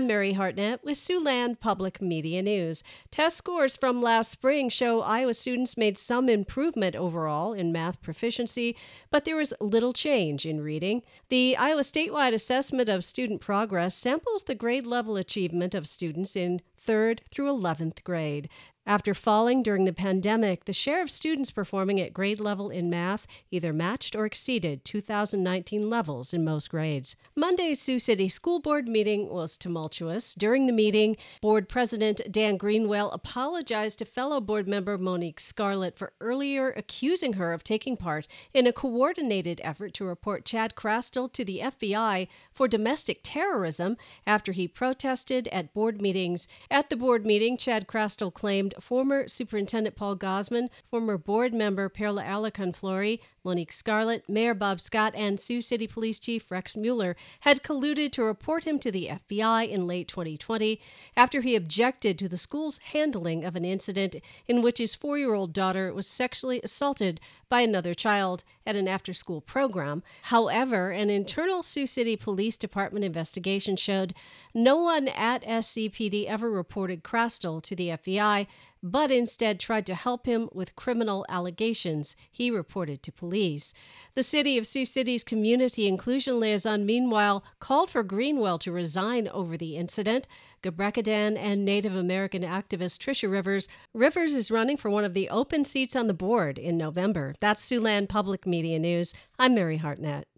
I'm Mary Hartnett with Siouxland Public Media News. Test scores from last spring show Iowa students made some improvement overall in math proficiency, but there was little change in reading. The Iowa statewide assessment of student progress samples the grade level achievement of students in 3rd through 11th grade. After falling during the pandemic, the share of students performing at grade level in math either matched or exceeded 2019 levels in most grades. Monday's Sioux City School Board meeting was tumultuous. During the meeting, Board President Dan Greenwell apologized to fellow board member Monique Scarlett for earlier accusing her of taking part in a coordinated effort to report Chad Krastel to the FBI for domestic terrorism after he protested at board meetings. At the board meeting, Chad Krastel claimed former Superintendent Paul Gausman, former board member Perla Alarcon-Flory, Monique Scarlett, Mayor Bob Scott, and Sioux City Police Chief Rex Mueller had colluded to report him to the FBI in late 2020 after he objected to the school's handling of an incident in which his four year old daughter was sexually assaulted by another child at an after school program. However, an internal Sioux City Police Department investigation showed no one at SCPD ever reported Krastel to the FBI but instead tried to help him with criminal allegations, he reported to police. The city of Sioux City's community inclusion liaison, meanwhile, called for Greenwell to resign over the incident. Gebrekadan and Native American activist Treasure Rivers. Rivers is running for one of the open seats on the board in November. That's Siouxland Public Media News. I'm Mary Hartnett.